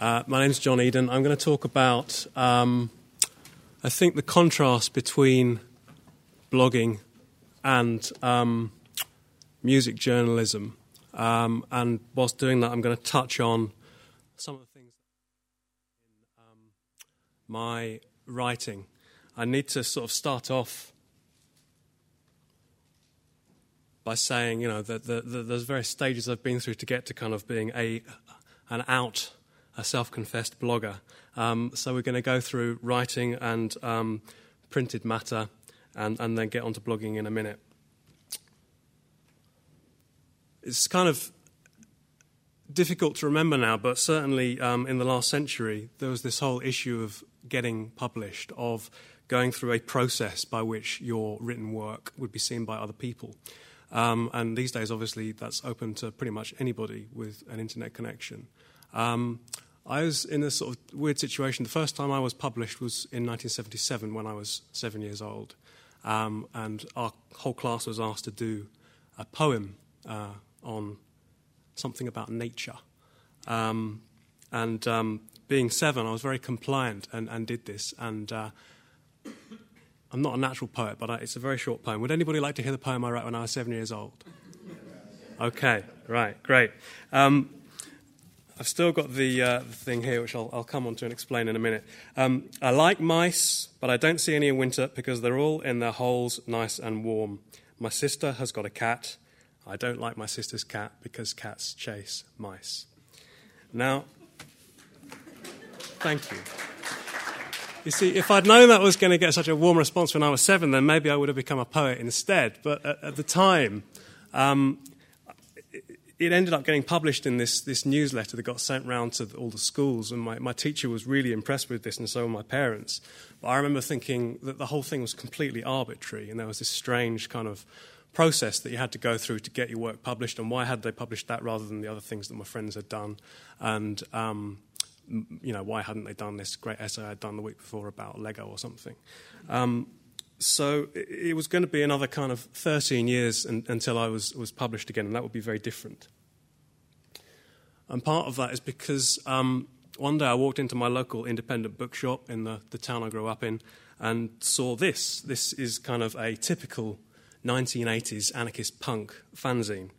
Uh, my name's John Eden. I'm going to talk about, um, I think, the contrast between blogging and um, music journalism. Um, and whilst doing that, I'm going to touch on some of the things in um, my writing. I need to sort of start off by saying, you know, that the, the, there's various stages I've been through to get to kind of being a an out a self confessed blogger. Um, so we're going to go through writing and um, printed matter and, and then get onto blogging in a minute. It's kind of difficult to remember now, but certainly um, in the last century, there was this whole issue of getting published, of going through a process by which your written work would be seen by other people. Um, and these days, obviously, that's open to pretty much anybody with an internet connection. Um, I was in a sort of weird situation. The first time I was published was in 1977 when I was seven years old. Um, and our whole class was asked to do a poem uh, on something about nature. Um, and um, being seven, I was very compliant and, and did this. And uh, I'm not a natural poet, but I, it's a very short poem. Would anybody like to hear the poem I wrote when I was seven years old? Okay, right, great. Um, I've still got the, uh, thing here, which I'll, I'll, come on to and explain in a minute. Um, I like mice, but I don't see any in winter because they're all in their holes, nice and warm. My sister has got a cat. I don't like my sister's cat because cats chase mice. Now, thank you. You see, if I'd known that was going to get such a warm response when I was seven, then maybe I would have become a poet instead. But at, at the time, um, it ended up getting published in this, this newsletter that got sent round to all the schools, and my, my teacher was really impressed with this, and so were my parents. But I remember thinking that the whole thing was completely arbitrary, and there was this strange kind of process that you had to go through to get your work published, and why had they published that rather than the other things that my friends had done, and um, you know why hadn't they done this great essay I'd done the week before about Lego or something. Um, so it was going to be another kind of 13 years until I was, was published again, and that would be very different. And part of that is because um, one day I walked into my local independent bookshop in the, the town I grew up in and saw this. This is kind of a typical 1980s anarchist punk fanzine.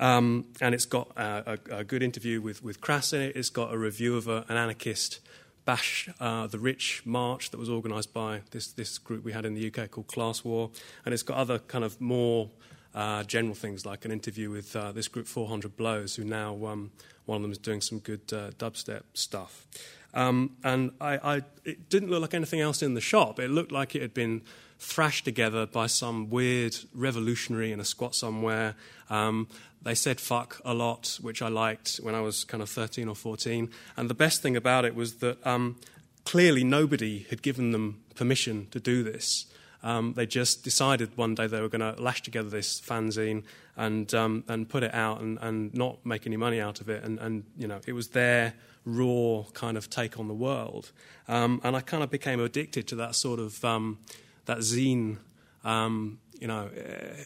Um, and it's got a, a, a, good interview with, with Crass in it. It's got a review of a, an anarchist bash uh, the rich march that was organised by this, this group we had in the UK called Class War, and it's got other kind of more uh, general things like an interview with uh, this group 400 Blows, who now um, one of them is doing some good uh, dubstep stuff. Um, and I, I, it didn't look like anything else in the shop. It looked like it had been thrashed together by some weird revolutionary in a squat somewhere. Um, they said fuck a lot, which I liked when I was kind of 13 or 14. And the best thing about it was that um, clearly nobody had given them permission to do this. Um, they just decided one day they were going to lash together this fanzine and um, and put it out and, and not make any money out of it. And, and you know, it was their raw kind of take on the world. Um, and I kind of became addicted to that sort of um, that zine um, you know,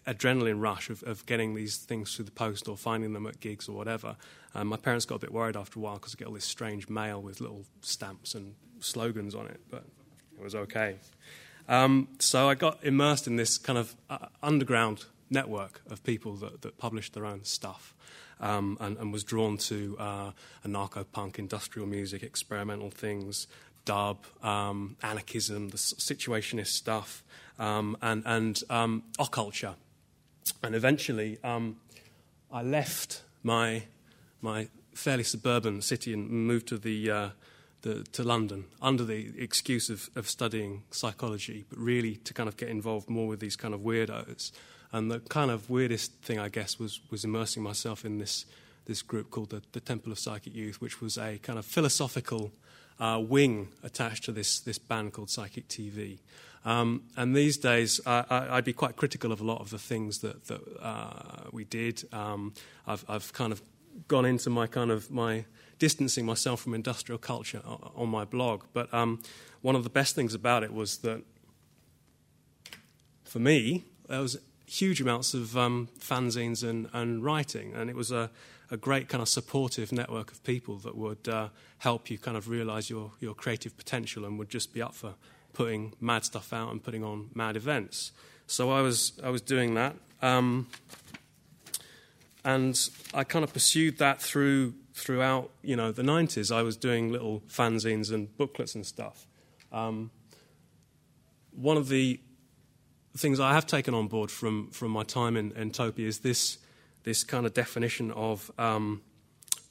adrenaline rush of, of getting these things through the post or finding them at gigs or whatever. Um, my parents got a bit worried after a while because I get all this strange mail with little stamps and slogans on it, but it was okay. Um, so I got immersed in this kind of uh, underground network of people that, that published their own stuff. Um, and, and, was drawn to uh, anarcho punk, industrial music, experimental things, dub, um, anarchism, the situationist stuff, um, and, and um, occulture. And eventually, um, I left my, my fairly suburban city and moved to, the, uh, the, to London under the excuse of, of studying psychology, but really to kind of get involved more with these kind of weirdos. And the kind of weirdest thing, I guess, was, was immersing myself in this, this group called the, the Temple of Psychic Youth, which was a kind of philosophical uh, wing attached to this, this band called Psychic TV. Um, and these days, I, would be quite critical of a lot of the things that, that uh, we did. Um, I've, I've, kind of gone into my kind of my distancing myself from industrial culture on my blog. But um, one of the best things about it was that, for me, there was huge amounts of um, fanzines and, and writing, and it was a, a great kind of supportive network of people that would uh, help you kind of realize your, your creative potential and would just be up for putting mad stuff out and putting on mad events. So I was I was doing that, um, and I kind of pursued that through throughout you know the 90s. I was doing little fanzines and booklets and stuff. Um, one of the things I have taken on board from from my time in Entopia is this this kind of definition of um,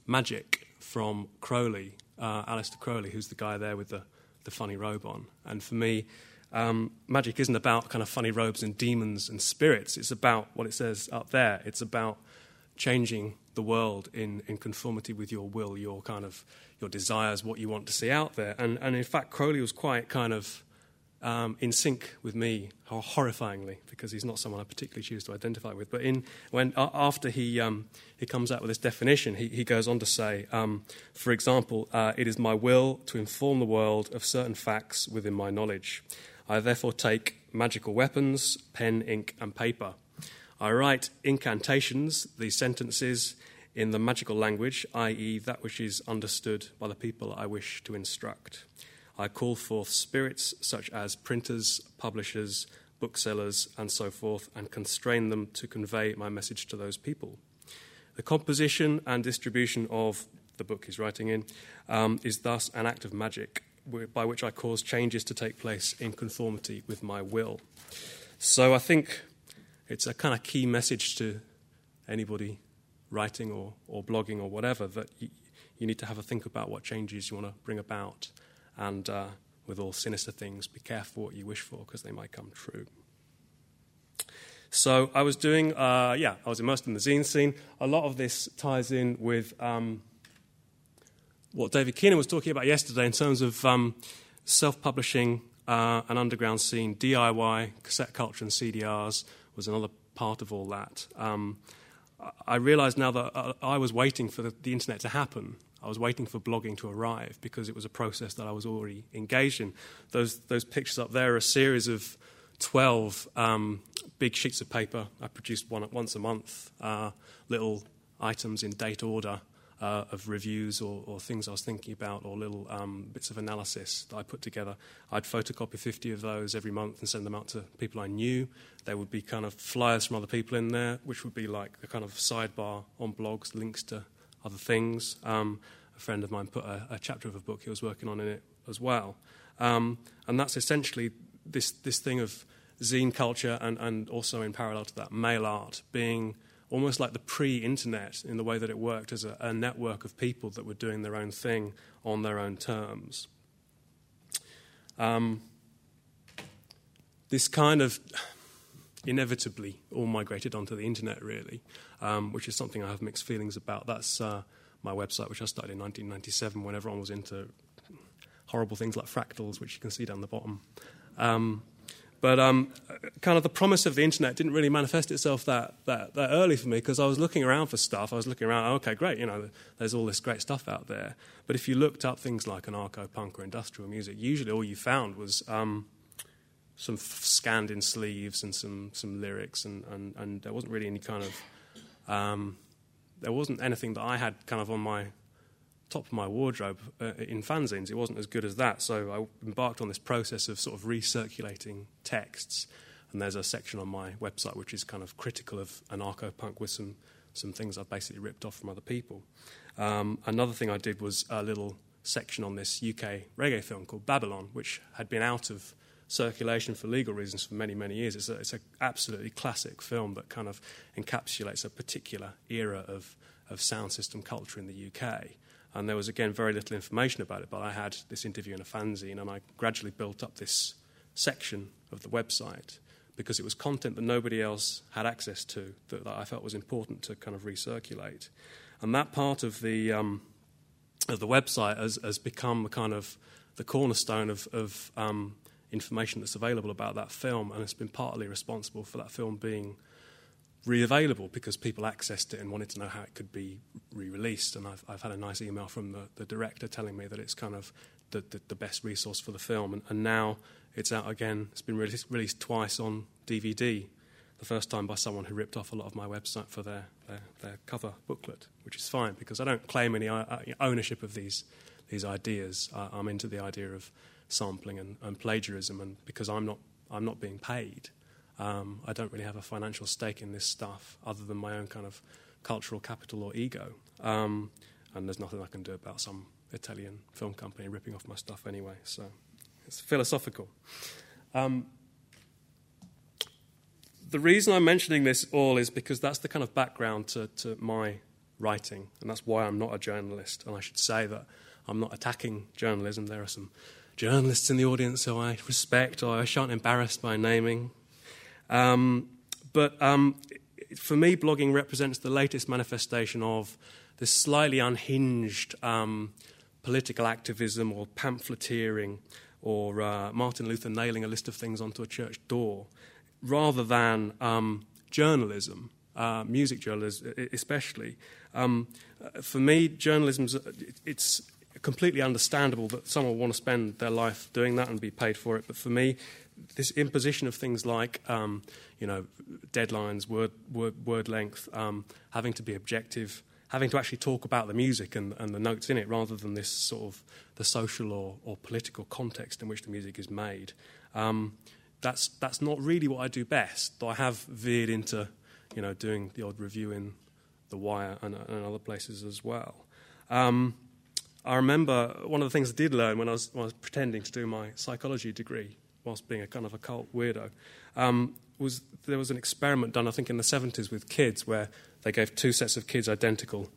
magic from Crowley, uh, Aleister Crowley, who's the guy there with the the funny robe on. And for me, um, magic isn't about kind of funny robes and demons and spirits. It's about what it says up there. It's about changing the world in, in conformity with your will, your kind of your desires, what you want to see out there. And, and in fact, Crowley was quite kind of um, in sync with me, horrifyingly, because he's not someone I particularly choose to identify with. But in, when, uh, after he, um, he comes out with this definition, he, he goes on to say, um, for example, uh, it is my will to inform the world of certain facts within my knowledge. I therefore take magical weapons, pen, ink, and paper. I write incantations, these sentences, in the magical language, i.e., that which is understood by the people I wish to instruct. I call forth spirits such as printers, publishers, booksellers, and so forth, and constrain them to convey my message to those people. The composition and distribution of the book he's writing in um, is thus an act of magic by which I cause changes to take place in conformity with my will. So I think it's a kind of key message to anybody writing or, or blogging or whatever that you, you need to have a think about what changes you want to bring about and uh, with all sinister things, be careful what you wish for because they might come true. So I was doing, uh, yeah, I was immersed in the zine scene. A lot of this ties in with um, what David Keenan was talking about yesterday in terms of um, self publishing, uh, an underground scene, DIY, cassette culture, and CDRs was another part of all that. Um, I realized now that uh, I was waiting for the, the internet to happen I was waiting for blogging to arrive because it was a process that I was already engaged in. Those, those pictures up there are a series of 12 um, big sheets of paper. I produced one once a month, uh, little items in date order uh, of reviews or, or, things I was thinking about or little um, bits of analysis that I put together. I'd photocopy 50 of those every month and send them out to people I knew. There would be kind of flyers from other people in there, which would be like a kind of sidebar on blogs, links to other things. Um, a friend of mine put a, a, chapter of a book he was working on in it as well. Um, and that's essentially this, this thing of zine culture and, and also in parallel to that, mail art being almost like the pre internet in the way that it worked as a, a, network of people that were doing their own thing on their own terms. Um, this kind of inevitably all migrated onto the internet, really, um, which is something I have mixed feelings about. That's uh, my website, which I started in 1997 when everyone was into horrible things like fractals, which you can see down the bottom. Um, but um, kind of the promise of the internet didn't really manifest itself that, that, that early for me because I was looking around for stuff. I was looking around, okay, great, you know, there's all this great stuff out there. But if you looked up things like anarcho punk or industrial music, usually all you found was um, some scanned in sleeves and some, some lyrics, and, and, and there wasn't really any kind of. Um, there wasn't anything that I had kind of on my top of my wardrobe uh, in fanzines. It wasn't as good as that. So I embarked on this process of sort of recirculating texts. And there's a section on my website which is kind of critical of anarcho punk with some, some things I've basically ripped off from other people. Um, another thing I did was a little section on this UK reggae film called Babylon, which had been out of circulation for legal reasons for many, many years. It's, a, it's an absolutely classic film that kind of encapsulates a particular era of, of sound system culture in the UK. And there was, again, very little information about it, but I had this interview in a fanzine, and I gradually built up this section of the website because it was content that nobody else had access to that, that I felt was important to kind of recirculate. And that part of the, um, of the website has, has become a kind of the cornerstone of, of um, information that's available about that film, and it's been partly responsible for that film being re-available because people accessed it and wanted to know how it could be re-released. And I've, I've had a nice email from the, the director telling me that it's kind of the, the, the best resource for the film. And, and, now it's out again. It's been released, released twice on DVD. the first time by someone who ripped off a lot of my website for their, their, their cover booklet, which is fine because I don't claim any uh, ownership of these, these ideas. Uh, I'm into the idea of sampling and, and, plagiarism, and because I'm not, I'm not being paid, um, I don't really have a financial stake in this stuff other than my own kind of cultural capital or ego. Um, and there's nothing I can do about some Italian film company ripping off my stuff anyway. So it's philosophical. Um, the reason I'm mentioning this all is because that's the kind of background to, to my writing, and that's why I'm not a journalist. And I should say that I'm not attacking journalism. There are some journalists in the audience who I respect or I shan't embarrass by naming. Um, but um, for me, blogging represents the latest manifestation of this slightly unhinged um, political activism or pamphleteering or uh, Martin Luther nailing a list of things onto a church door rather than um, journalism, uh, music journalism especially. Um, for me, journalism, it's completely understandable that someone will want to spend their life doing that and be paid for it. But for me, this imposition of things like, um, you know, deadlines, word, word, word length, um, having to be objective, having to actually talk about the music and, and, the notes in it rather than this sort of the social or, or political context in which the music is made. Um, that's, that's not really what I do best, though I have veered into, you know, doing the odd review in The Wire and, and other places as well. Um, I remember one of the things I did learn when I was, when I was pretending to do my psychology degree, whilst being a kind of a cult weirdo, um, was there was an experiment done, I think, in the 70s with kids where they gave two sets of kids identical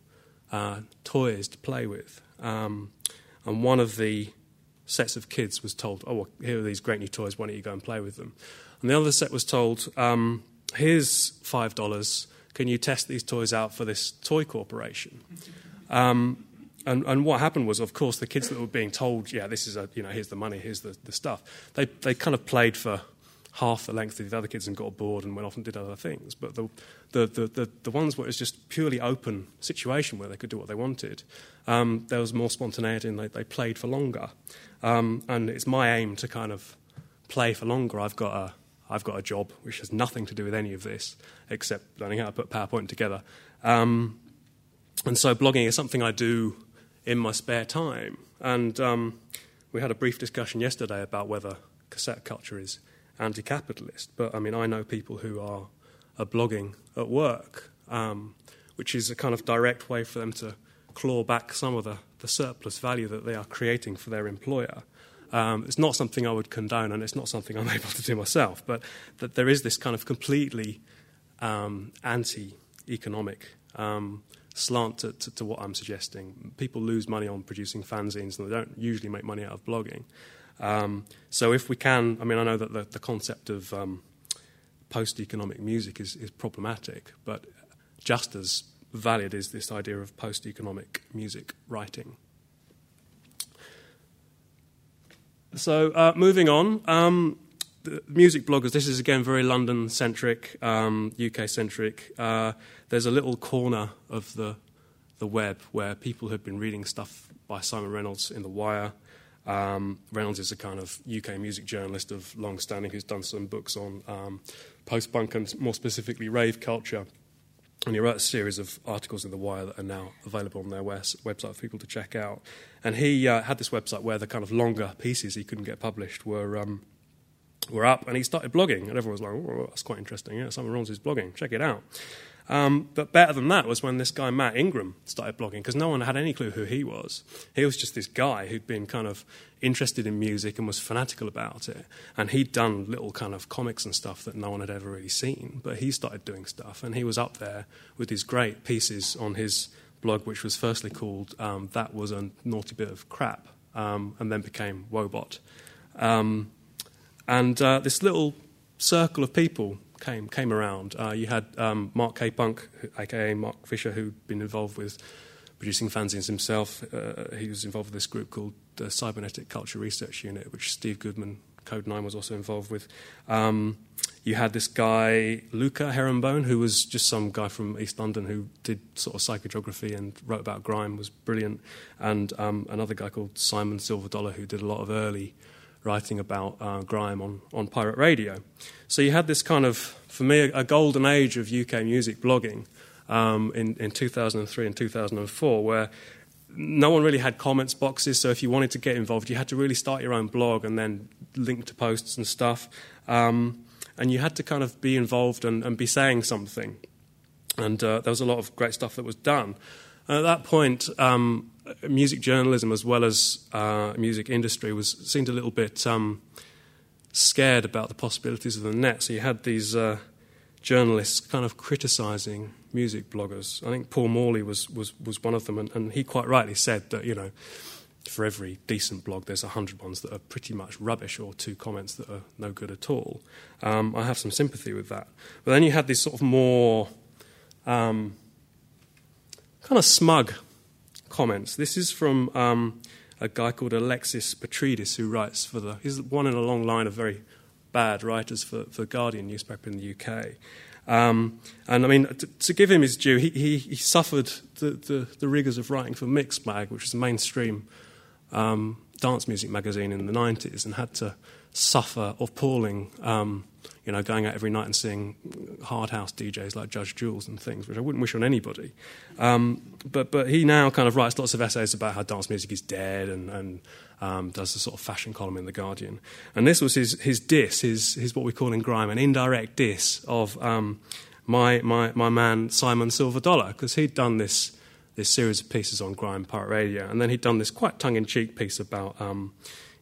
uh, toys to play with. Um, and one of the sets of kids was told, oh, well, here are these great new toys, why don't you go and play with them? And the other set was told, um, here's $5, can you test these toys out for this toy corporation? Um, and, and, what happened was, of course, the kids that were being told, yeah, this is a, you know, here's the money, here's the, the stuff, they, they kind of played for half the length of the other kids and got bored and went off and did other things. But the, the, the, the, the ones where it was just purely open situation where they could do what they wanted, um, there was more spontaneity and they, they played for longer. Um, and it's my aim to kind of play for longer. I've got a I've got a job which has nothing to do with any of this except learning how to put PowerPoint together. Um, and so blogging is something I do in my spare time. And um, we had a brief discussion yesterday about whether cassette culture is anti capitalist. But I mean, I know people who are, are blogging at work, um, which is a kind of direct way for them to claw back some of the, the surplus value that they are creating for their employer. Um, it's not something I would condone, and it's not something I'm able to do myself. But that there is this kind of completely um, anti-economic um, slant to, to, to, what I'm suggesting. People lose money on producing fanzines, and they don't usually make money out of blogging. Um, so if we can, I mean, I know that the, the concept of um, post-economic music is, is problematic, but just as valid is this idea of post-economic music writing. So uh, moving on, um, music bloggers. This is again very London-centric, um, UK-centric. Uh, there's a little corner of the the web where people have been reading stuff by Simon Reynolds in The Wire. Um, Reynolds is a kind of UK music journalist of long standing who's done some books on um, post punk and more specifically rave culture. And he wrote a series of articles in The Wire that are now available on their website for people to check out. And he uh, had this website where the kind of longer pieces he couldn't get published were. Um, were up and he started blogging, and everyone was like, oh, that's quite interesting. Yeah, Simon Reynolds is blogging, check it out. Um, but better than that was when this guy, Matt Ingram, started blogging, because no one had any clue who he was. He was just this guy who'd been kind of interested in music and was fanatical about it. And he'd done little kind of comics and stuff that no one had ever really seen. But he started doing stuff, and he was up there with these great pieces on his blog, which was firstly called um, That Was a Naughty Bit of Crap, um, and then became Woebot. Um, and uh, this little circle of people came came around. Uh, you had um, Mark K. Punk, aka Mark Fisher, who'd been involved with producing fanzines himself. Uh, he was involved with this group called the Cybernetic Culture Research Unit, which Steve Goodman, Kode9, was also involved with. Um, you had this guy, Luca Herringbone, who was just some guy from East London who did sort of psychogeography and wrote about grime, was brilliant. And um, another guy called Simon Silver Dollar, who did a lot of early writing about uh, grime on, on pirate radio. So you had this kind of, for me, a, a golden age of UK music blogging um, in, in 2003 and 2004, where no one really had comments boxes. So if you wanted to get involved, you had to really start your own blog and then link to posts and stuff. Um, and you had to kind of be involved and, and be saying something. And uh, there was a lot of great stuff that was done. And at that point, um, music journalism as well as uh, music industry was seemed a little bit um, scared about the possibilities of the net. So you had these uh, journalists kind of criticising music bloggers. I think Paul Morley was was was one of them, and, and he quite rightly said that you know. For every decent blog, there's a hundred ones that are pretty much rubbish, or two comments that are no good at all. Um, I have some sympathy with that. But then you had these sort of more um, kind of smug comments. This is from um, a guy called Alexis Petridis, who writes for the. He's one in a long line of very bad writers for, the Guardian newspaper in the UK. Um, and I mean, to, to, give him his due, he, he, he suffered the, the, the, rigours of writing for Mixmag, which was a mainstream um, dance music magazine in the 90s, and had to suffer appalling um, you know, going out every night and seeing hard house DJs like Judge Jules and things, which I wouldn't wish on anybody. Um, but but he now kind of writes lots of essays about how dance music is dead and, and um, does a sort of fashion column in the Guardian. And this was his his diss, his his what we call in grime an indirect diss of um, my my my man Simon Silver Dollar, because he'd done this this series of pieces on grime pirate radio, and then he'd done this quite tongue in cheek piece about um,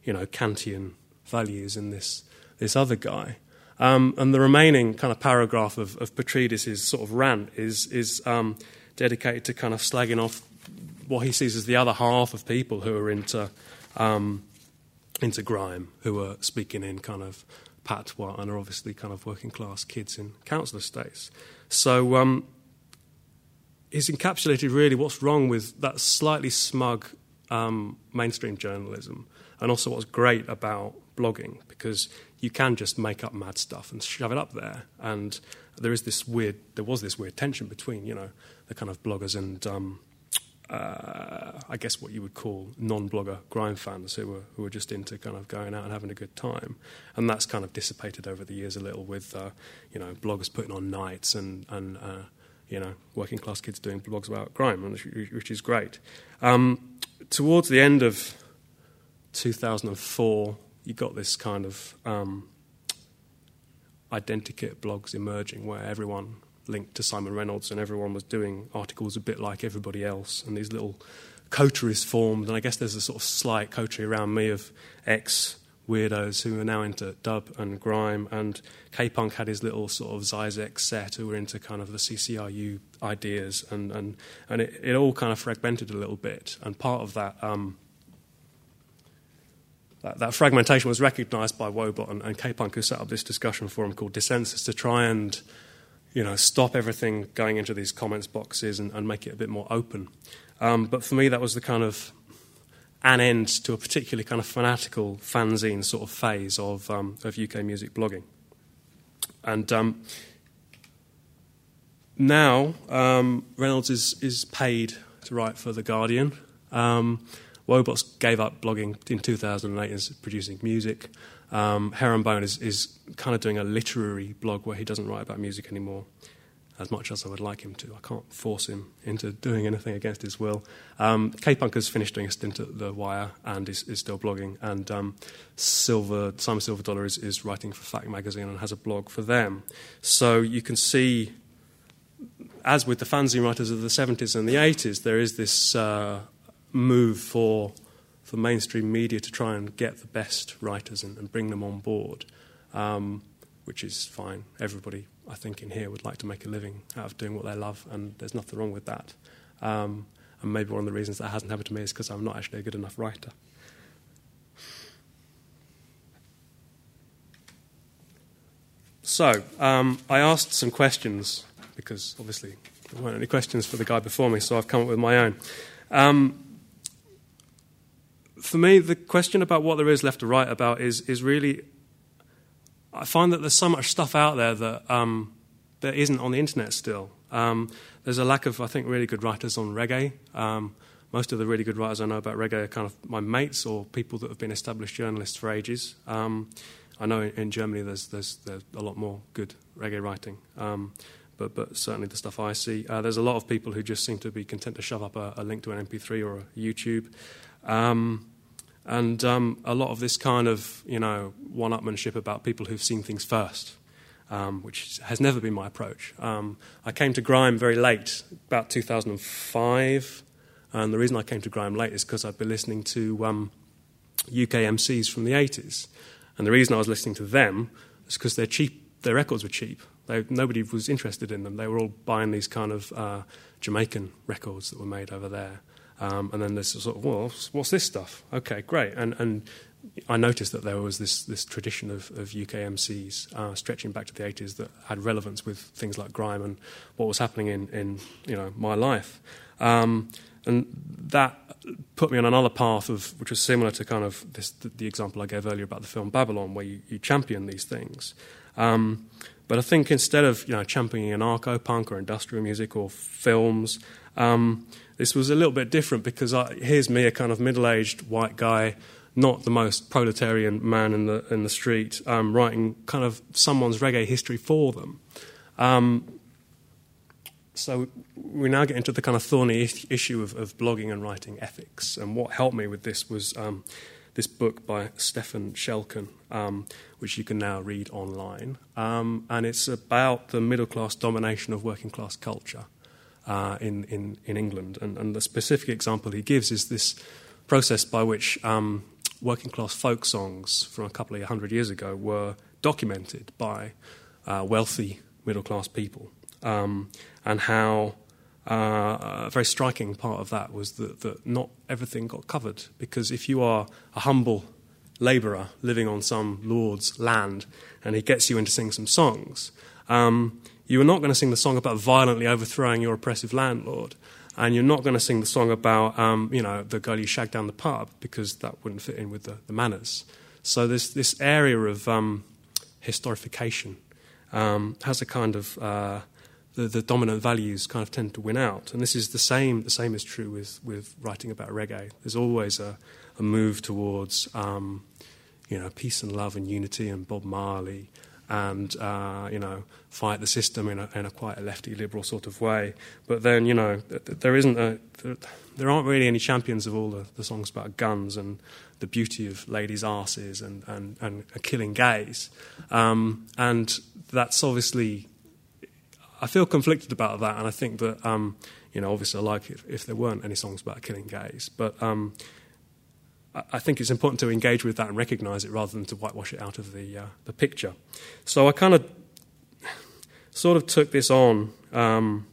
you know Kantian values in this this other guy. Um, and the remaining kind of paragraph of, of Petridis' sort of rant is, is um, dedicated to kind of slagging off what he sees as the other half of people who are into, um, into grime, who are speaking in kind of patois and are obviously kind of working class kids in council estates. So um, he's encapsulated really what's wrong with that slightly smug um, mainstream journalism and also what's great about blogging because you can just make up mad stuff and shove it up there. And there is this weird, there was this weird tension between, you know, the kind of bloggers and, um, uh, I guess what you would call non-blogger grime fans who were who were just into kind of going out and having a good time, and that's kind of dissipated over the years a little with, uh, you know, bloggers putting on nights and and uh, you know working class kids doing blogs about grime, which, which is great. Um, towards the end of 2004 you got this kind of um, identikit blogs emerging where everyone linked to Simon Reynolds and everyone was doing articles a bit like everybody else, and these little coteries formed. And I guess there's a sort of slight coterie around me of ex weirdos who are now into dub and grime, and K Punk had his little sort of Zizek set who were into kind of the CCRU ideas, and, and, and it, it all kind of fragmented a little bit. And part of that. Um, that, that fragmentation was recognised by Woebot and, and K-Punk, who set up this discussion forum called Dissensus to try and you know, stop everything going into these comments boxes and, and make it a bit more open. Um, but for me, that was the kind of an end to a particularly kind of fanatical fanzine sort of phase of, um, of UK music blogging. And um, now um, Reynolds is, is paid to write for The Guardian. Woebots gave up blogging in 2008 and is producing music. Um, Herringbone is, is kind of doing a literary blog where he doesn't write about music anymore as much as I would like him to. I can't force him into doing anything against his will. Um, K-Punk has finished doing a stint at The Wire and is, is still blogging. And um, Silver, Simon Silverdollar is, is writing for Fact Magazine and has a blog for them. So you can see, as with the fanzine writers of the 70s and the 80s, there is this uh, move for for mainstream media to try and get the best writers and, and bring them on board, um, which is fine. Everybody, I think, in here would like to make a living out of doing what they love, and there's nothing wrong with that. Um, and maybe one of the reasons that hasn't happened to me is because I'm not actually a good enough writer. So, um, I asked some questions because obviously there weren't any questions for the guy before me, so I've come up with my own. For me, the question about what there is left to write about is, is really. I find that there's so much stuff out there that um, isn't on the internet still. Um, there's a lack of, I think, really good writers on reggae. Um, most of the really good writers I know about reggae are kind of my mates or people that have been established journalists for ages. Um, I know in, in Germany there's, there's, there's a lot more good reggae writing, um, but, but certainly the stuff I see. Uh, there's a lot of people who just seem to be content to shove up a, a link to an MP3 or a YouTube. Um, and um, a lot of this kind of, you know, one-upmanship about people who've seen things first, um, which has never been my approach. Um, I came to grime very late, about 2005, and the reason I came to grime late is because I'd been listening to um, UK MCs from the 80s, and the reason I was listening to them is because they're cheap. Their records were cheap. They, nobody was interested in them. They were all buying these kind of uh, Jamaican records that were made over there. Um, and then there's sort of, well, what's this stuff? Okay, great. And, and I noticed that there was this, this tradition of, of UK MCs uh, stretching back to the 80s that had relevance with things like grime and what was happening in, in you know, my life. Um, and that put me on another path of which was similar to kind of this, the, the, example I gave earlier about the film Babylon, where you, you champion these things. Um, but I think instead of you know championing anarcho punk or industrial music or films, um, this was a little bit different because I, here's me, a kind of middle-aged white guy, not the most proletarian man in the in the street, um, writing kind of someone's reggae history for them. Um, so we now get into the kind of thorny issue of, of, blogging and writing ethics. And what helped me with this was um, this book by Stefan Szczelkun, um, which you can now read online. Um, and it's about the middle class domination of working class culture uh, in, in, in England. And, and, the specific example he gives is this process by which um, working class folk songs from a couple of hundred years ago were documented by uh, wealthy middle class people. Um, and how uh, a very striking part of that was that, that not everything got covered. Because if you are a humble labourer living on some lord's land and he gets you into sing some songs, um, you are not going to sing the song about violently overthrowing your oppressive landlord. And you're not going to sing the song about, um, you know, the girl you shagged down the pub because that wouldn't fit in with the, the manners. So there's this area of um, historification um, has a kind of uh, the, the, dominant values kind of tend to win out. And this is the same. The same is true with, with writing about reggae. There's always a, a move towards, um, you know, peace and love and unity and Bob Marley and uh, you know fight the system in a, in a, quite a lefty liberal sort of way. But then you know there isn't a, there aren't really any champions of all the, the songs about guns and the beauty of ladies' asses and and, and killing gays, um, and that's obviously. I feel conflicted about that, and I think that um, you know, obviously, I like it if there weren't any songs about killing gays, but um, I think it's important to engage with that and recognise it rather than to whitewash it out of the uh, the picture. So I kind of sort of took this on. Um,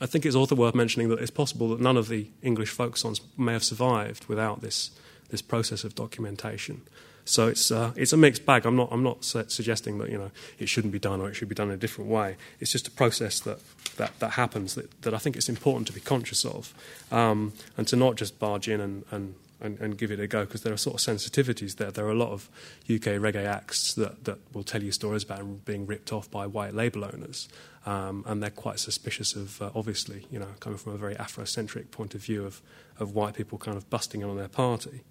I think it's also worth mentioning that it's possible that none of the English folk songs may have survived without this this process of documentation. So it's uh, it's a mixed bag. I'm not I'm not su- suggesting that you know it shouldn't be done or it should be done in a different way. It's just a process that that, that happens that, that I think it's important to be conscious of um, and to not just barge in and, and and, and give it a go because there are sort of sensitivities there. There are a lot of UK reggae acts that, that will tell you stories about being ripped off by white label owners, um, and they're quite suspicious of, uh, obviously, you know, coming from a very Afrocentric point of view of, of white people kind of busting in on their party.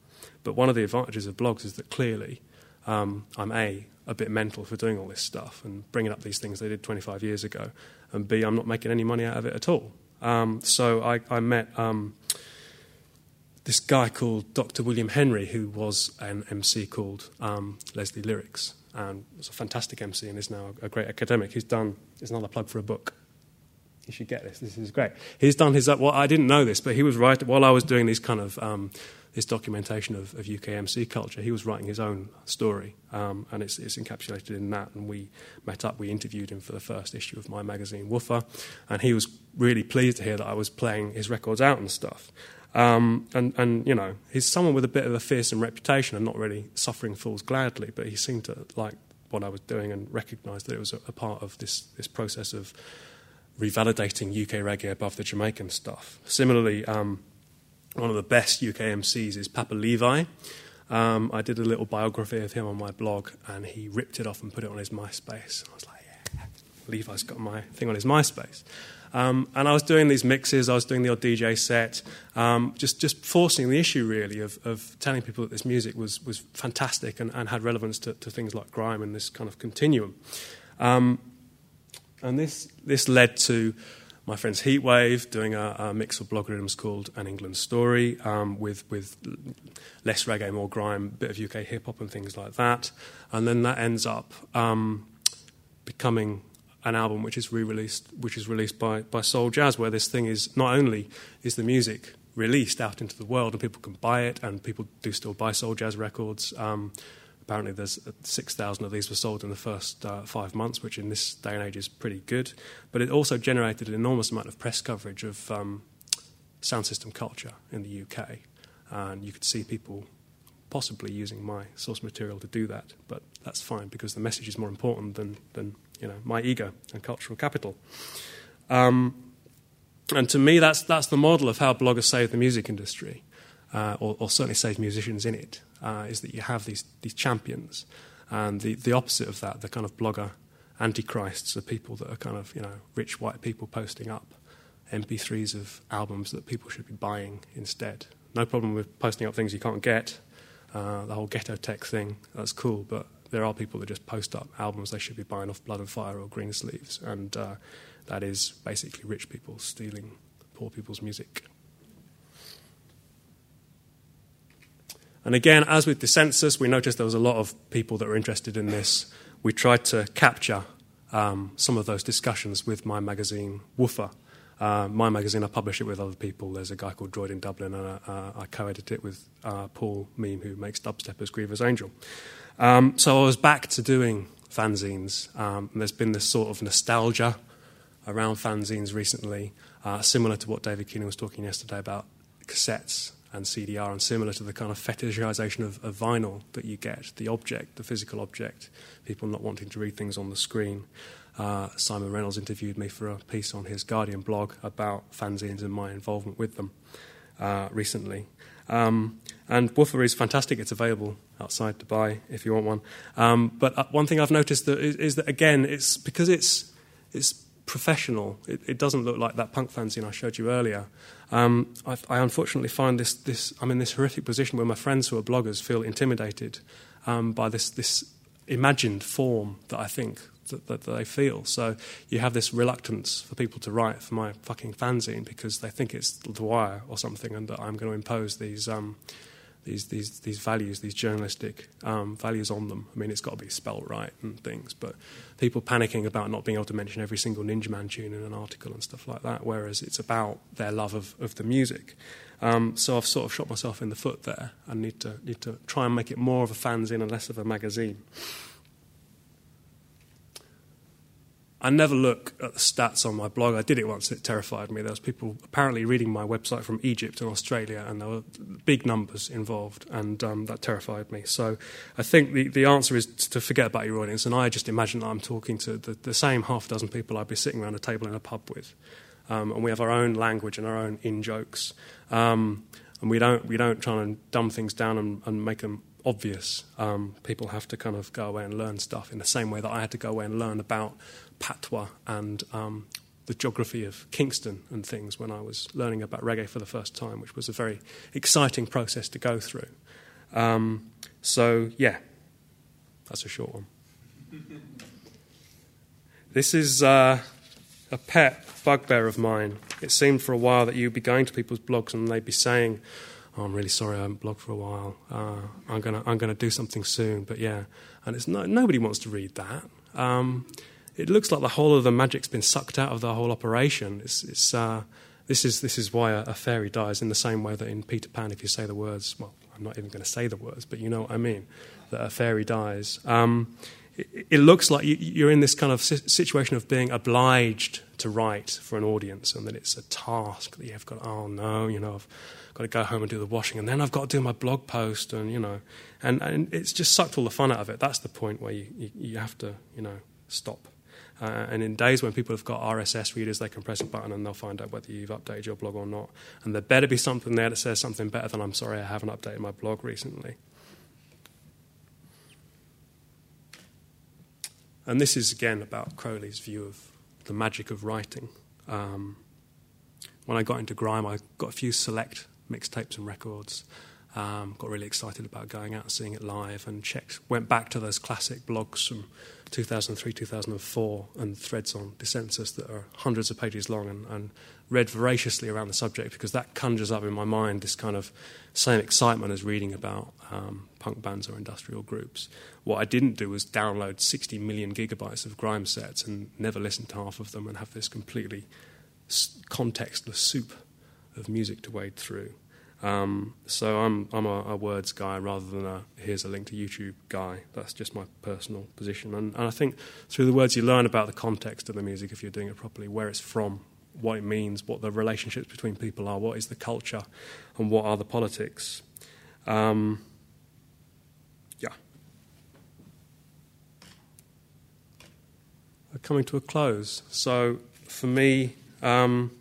But one of the advantages of blogs is that clearly um, I'm A, a bit mental for doing all this stuff and bringing up these things they did 25 years ago, and B, I'm not making any money out of it at all. Um, so I, I met um, this guy called Dr. William Henry, who was an MC called um, Lezlee Lyrix, and was a fantastic MC and is now a great academic. He's done, is another plug for a book. You should get this. This is great. He's done his, well, I didn't know this, but he was writing, while I was doing these kind of, um, this documentation of, of, UK MC culture, he was writing his own story, um, and it's, it's, encapsulated in that. And we met up, we interviewed him for the first issue of my magazine, Woofer, and he was really pleased to hear that I was playing his records out and stuff. Um, and, and, you know, he's someone with a bit of a fearsome reputation and not really suffering fools gladly, but he seemed to like what I was doing and recognised that it was a, a, part of this, this process of revalidating UK reggae above the Jamaican stuff. Similarly, um, one of the best UK MCs is Papa Levi. Um, I did a little biography of him on my blog, and he ripped it off and put it on his MySpace. I was like, yeah, Levi's got my thing on his MySpace. Um, and I was doing these mixes, I was doing the odd DJ set, um, just, just forcing the issue really of, of telling people that this music was, was fantastic and, and had relevance to, to things like grime and this kind of continuum. Um, and this, this led to my friends Heatwave doing a, a mix of rhythms called An England Story um, with, with less reggae, more grime, bit of UK hip hop and things like that. And then that ends up um, becoming an album which is re-released, which is released by, by Soul Jazz, where this thing is not only is the music released out into the world and people can buy it, and people do still buy Soul Jazz records. Um, apparently, there's 6,000 of these were sold in the first uh, five months, which in this day and age is pretty good. But it also generated an enormous amount of press coverage of um, sound system culture in the UK, and you could see people possibly using my source material to do that. But that's fine because the message is more important than, than you know, my ego and cultural capital. Um, and to me, that's, that's the model of how bloggers save the music industry, uh, or, or, certainly save musicians in it, uh, is that you have these, these champions. And the, the opposite of that, the kind of blogger antichrists, are people that are kind of, you know, rich white people posting up MP3s of albums that people should be buying instead. No problem with posting up things you can't get. Uh, the whole ghetto tech thing, that's cool, but there are people that just post up albums they should be buying off Blood and Fire or Greensleeves, and uh, that is basically rich people stealing poor people's music. And again, as with Dissensus, we noticed there was a lot of people that were interested in this. We tried to capture um, some of those discussions with my magazine, Woofer. Uh, my magazine, I publish it with other people. There's a guy called Droid in Dublin, and uh, I co edit it with uh, Paul Meme, who makes dubstep as Grievous Angel. Um, so I was back to doing fanzines. Um, there's been this sort of nostalgia around fanzines recently, uh, similar to what David Keenan was talking yesterday about cassettes and CDR, and similar to the kind of fetishization of, of, vinyl that you get, the object, the physical object, people not wanting to read things on the screen. Uh, Simon Reynolds interviewed me for a piece on his Guardian blog about fanzines and my involvement with them uh, recently. Um, and Woofer is fantastic. It's available outside to buy if you want one. Um, but uh, one thing I've noticed that is, is, that again, it's because it's it's professional. It, it, doesn't look like that punk fanzine I showed you earlier. Um, I, I, unfortunately find this, this I'm in this horrific position where my friends who are bloggers feel intimidated um, by this this imagined form that I think that, that, they feel. So you have this reluctance for people to write for my fucking fanzine because they think it's the wire or something, and that I'm going to impose these. Um, these, these, these values, these journalistic um, values on them. I mean, it's got to be spelt right and things, but people panicking about not being able to mention every single Ninjaman tune in an article and stuff like that, whereas it's about their love of, of the music. Um, so I've sort of shot myself in the foot there and need to, need to try and make it more of a fanzine and less of a magazine. I never look at the stats on my blog. I did it once, it terrified me. There was people apparently reading my website from Egypt and Australia, and there were big numbers involved, and um, that terrified me. So I think the, the answer is to forget about your audience, and I just imagine that I'm talking to the, the same half dozen people I'd be sitting around a table in a pub with. Um, and we have our own language and our own in jokes. Um, and we don't, we don't try and dumb things down and, and make them obvious. Um, people have to kind of go away and learn stuff in the same way that I had to go away and learn about patois and um, the geography of Kingston and things when I was learning about reggae for the first time, which was a very exciting process to go through. Um, so, yeah, that's a short one. this is uh, a pet bugbear of mine. It seemed for a while that you'd be going to people's blogs and they'd be saying, oh, I'm really sorry I haven't blogged for a while. Uh, I'm to I'm gonna do something soon, but yeah. And it's no, nobody wants to read that. Um, it looks like the whole of the magic's been sucked out of the whole operation. It's, it's, uh, this, is, this is why a, a, fairy dies in the same way that in Peter Pan, if you say the words, well, I'm not even going to say the words, but you know what I mean, that a fairy dies. Um, it, it, looks like you, are in this kind of situation of being obliged to write for an audience and that it's a task that you've got, oh no, you know, I've got to go home and do the washing and then I've got to do my blog post and, you know, and, and it's just sucked all the fun out of it. That's the point where you, you, you have to, you know, stop. Uh, and in days when people have got RSS readers, they can press a button and they'll find out whether you've updated your blog or not. And there better be something there that says something better than I'm sorry I haven't updated my blog recently. And this is again about Crowley's view of the magic of writing. Um, when I got into grime, I got a few select mixtapes and records. Um, got really excited about going out and seeing it live, and checked. Went back to those classic blogs from 2003, 2004, and threads on Dissensus that are hundreds of pages long, and, and read voraciously around the subject because that conjures up in my mind this kind of same excitement as reading about um, punk bands or industrial groups. What I didn't do was download 60 million gigabytes of grime sets and never listen to half of them and have this completely contextless soup of music to wade through. Um, so I'm I'm a, a, words guy rather than a here's a link to YouTube guy. That's just my personal position. And, and I think through the words you learn about the context of the music if you're doing it properly, where it's from, what it means, what the relationships between people are, what is the culture, and what are the politics. Um, yeah. Coming to a close. So for me, um,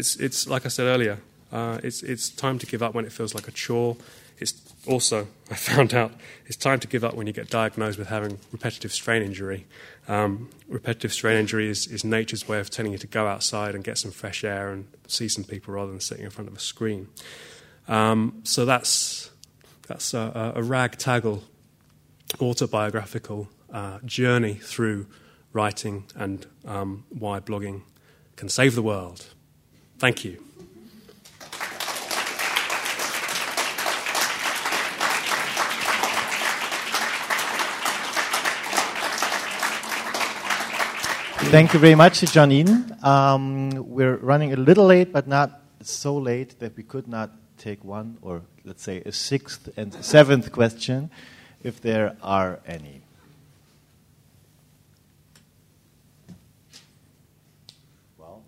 it's, it's like I said earlier, uh, it's, it's time to give up when it feels like a chore. It's also, I found out, it's time to give up when you get diagnosed with having repetitive strain injury. Um, repetitive strain injury is, is, nature's way of telling you to go outside and get some fresh air and see some people rather than sitting in front of a screen. Um, so that's, that's a, a ragtaggle autobiographical uh, journey through writing and um, why blogging can save the world. Thank you. Thank you very much, John Eden. Um, we're running a little late, but not so late that we could not take one or, let's say, a sixth and seventh question, if there are any. Well,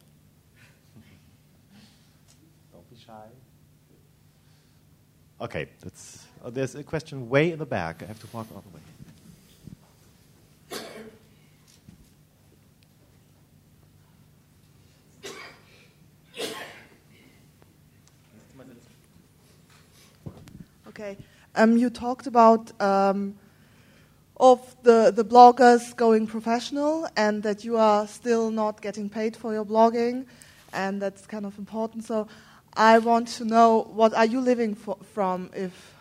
don't be shy. Okay, oh, there's a question way in the back. I have to walk all the way. Okay. Um, you talked about um, of the, the bloggers going professional and that you are still not getting paid for your blogging, and that's kind of important. So I want to know what are you living for, from if.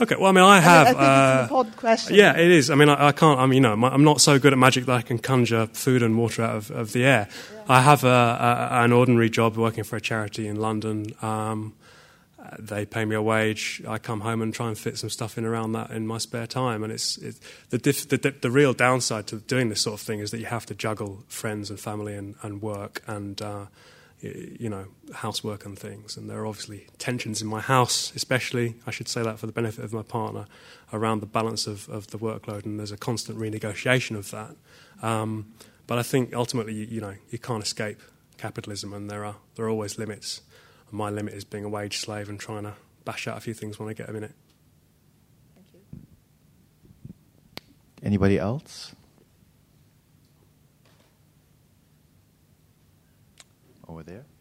Okay, well, I mean, I have. I, think uh, it's an uh, important question. Yeah, it is. I mean, I, I can't. I mean, you know, I'm not so good at magic that I can conjure food and water out of, of the air. Yeah. I have a, a, an ordinary job working for a charity in London. Um, they pay me a wage. I come home and try and fit some stuff in around that in my spare time. And it's, it's the, diff, the, the, real downside to doing this sort of thing is that you have to juggle friends and family and, and work and uh, you know housework and things. And there are obviously tensions in my house, especially I should say that for the benefit of my partner, around the balance of, of the workload. And there's a constant renegotiation of that. Um, but I think ultimately, you, you know, you can't escape capitalism, and there are there are always limits my limit is being a wage slave and trying to bash out a few things when I get a minute. Thank you. Anybody else? Over there.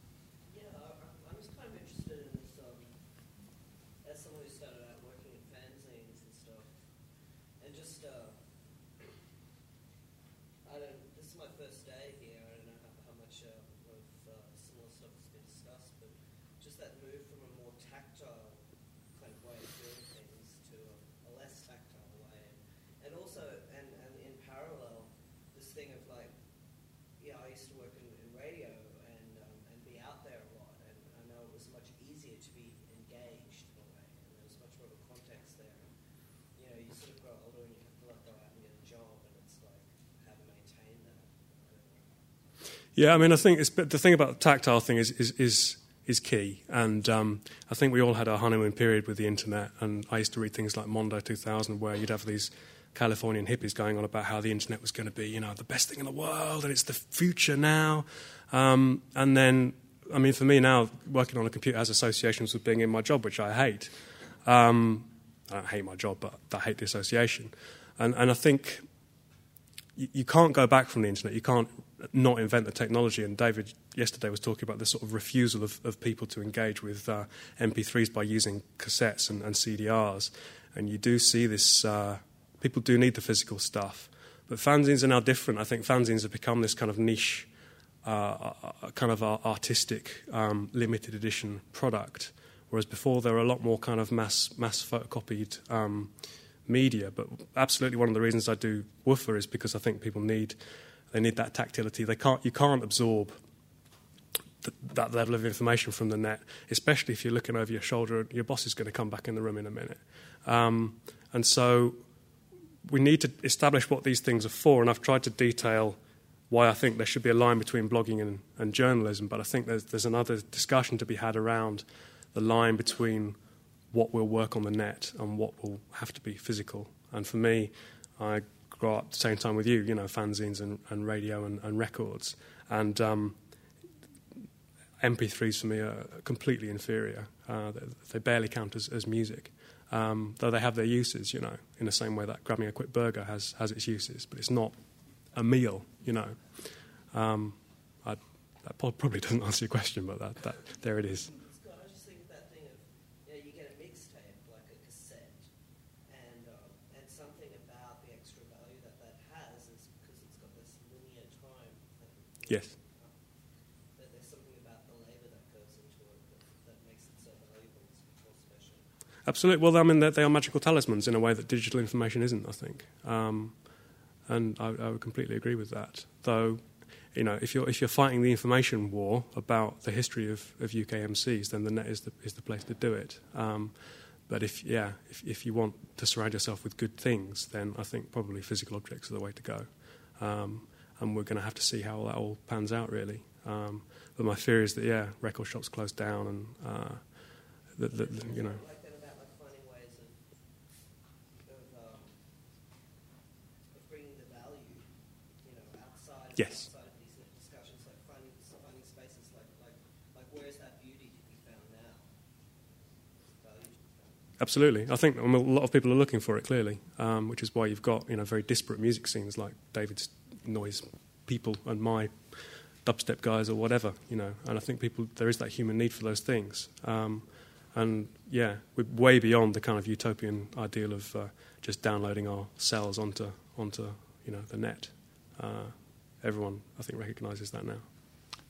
Yeah, I mean, I think the thing about the tactile thing is is is, is key, and um, I think we all had our honeymoon period with the internet. And I used to read things like Mondo 2000, where you'd have these Californian hippies going on about how the internet was going to be, you know, the best thing in the world, and it's the future now. Um, and then, I mean, for me now, working on a computer has associations with being in my job, which I hate. Um, I don't hate my job, but I hate the association. And, and I think you, you can't go back from the internet. You can't not invent the technology. And David yesterday was talking about this sort of refusal of, of people to engage with uh, MP3s by using cassettes and, and, CDRs. And you do see this, uh, people do need the physical stuff. But fanzines are now different. I think fanzines have become this kind of niche uh, kind of artistic um, limited edition product, whereas before there were a lot more kind of mass mass photocopied um, media. But absolutely, one of the reasons I do Woofah is because I think people need they need that tactility. They can't you can't absorb th- that level of information from the net, especially if you're looking over your shoulder. Your boss is going to come back in the room in a minute, um, and so we need to establish what these things are for. And I've tried to detail why I think there should be a line between blogging and, and journalism. But I think there's, there's another discussion to be had around the line between what will work on the net and what will have to be physical. And for me, I grew up at the same time with you, you know, fanzines and, and radio and, and records. And um, MP3s for me are completely inferior. Uh, they, they, barely count as, as music, um, though they have their uses, you know, in the same way that grabbing a quick burger has, has its uses, but it's not a meal, you know. Um, I, that probably doesn't answer your question, but that, that there it is. Yes. Absolutely. Well, I mean, they are magical talismans in a way that digital information isn't, I think. Um, and I, I, would completely agree with that. Though, you know, if you're, if you're fighting the information war about the history of, of UK MCs, then the net is the, is the place to do it. Um, but if, yeah, if, if you want to surround yourself with good things, then I think probably physical objects are the way to go. Um, and we're going to have to see how that all pans out, really. Um, but my fear is that yeah, record shops close down, and uh, that, you know like that, you know. Yes. Absolutely, I think a lot of people are looking for it clearly, um, which is why you've got you know very disparate music scenes like David's noise people and my dubstep guys or whatever, you know. And I think people there is that human need for those things. Um, and yeah, we're way beyond the kind of utopian ideal of uh, just downloading our cells onto onto you know the net. Uh, everyone, I think, recognises that now.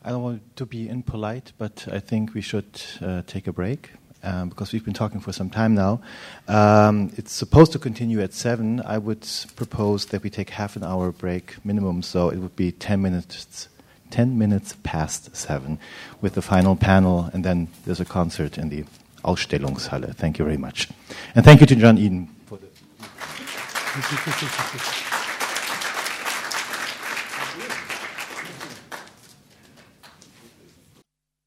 I don't want to be impolite, but I think we should uh, take a break um, because we've been talking for some time now. Um, it's supposed to continue at 7. I would propose that we take half an hour break minimum, so it would be 10 minutes. 10 minutes past 7 with the final panel, and then there's a concert in the Ausstellungshalle. Thank you very much. And thank you to John Eden for the.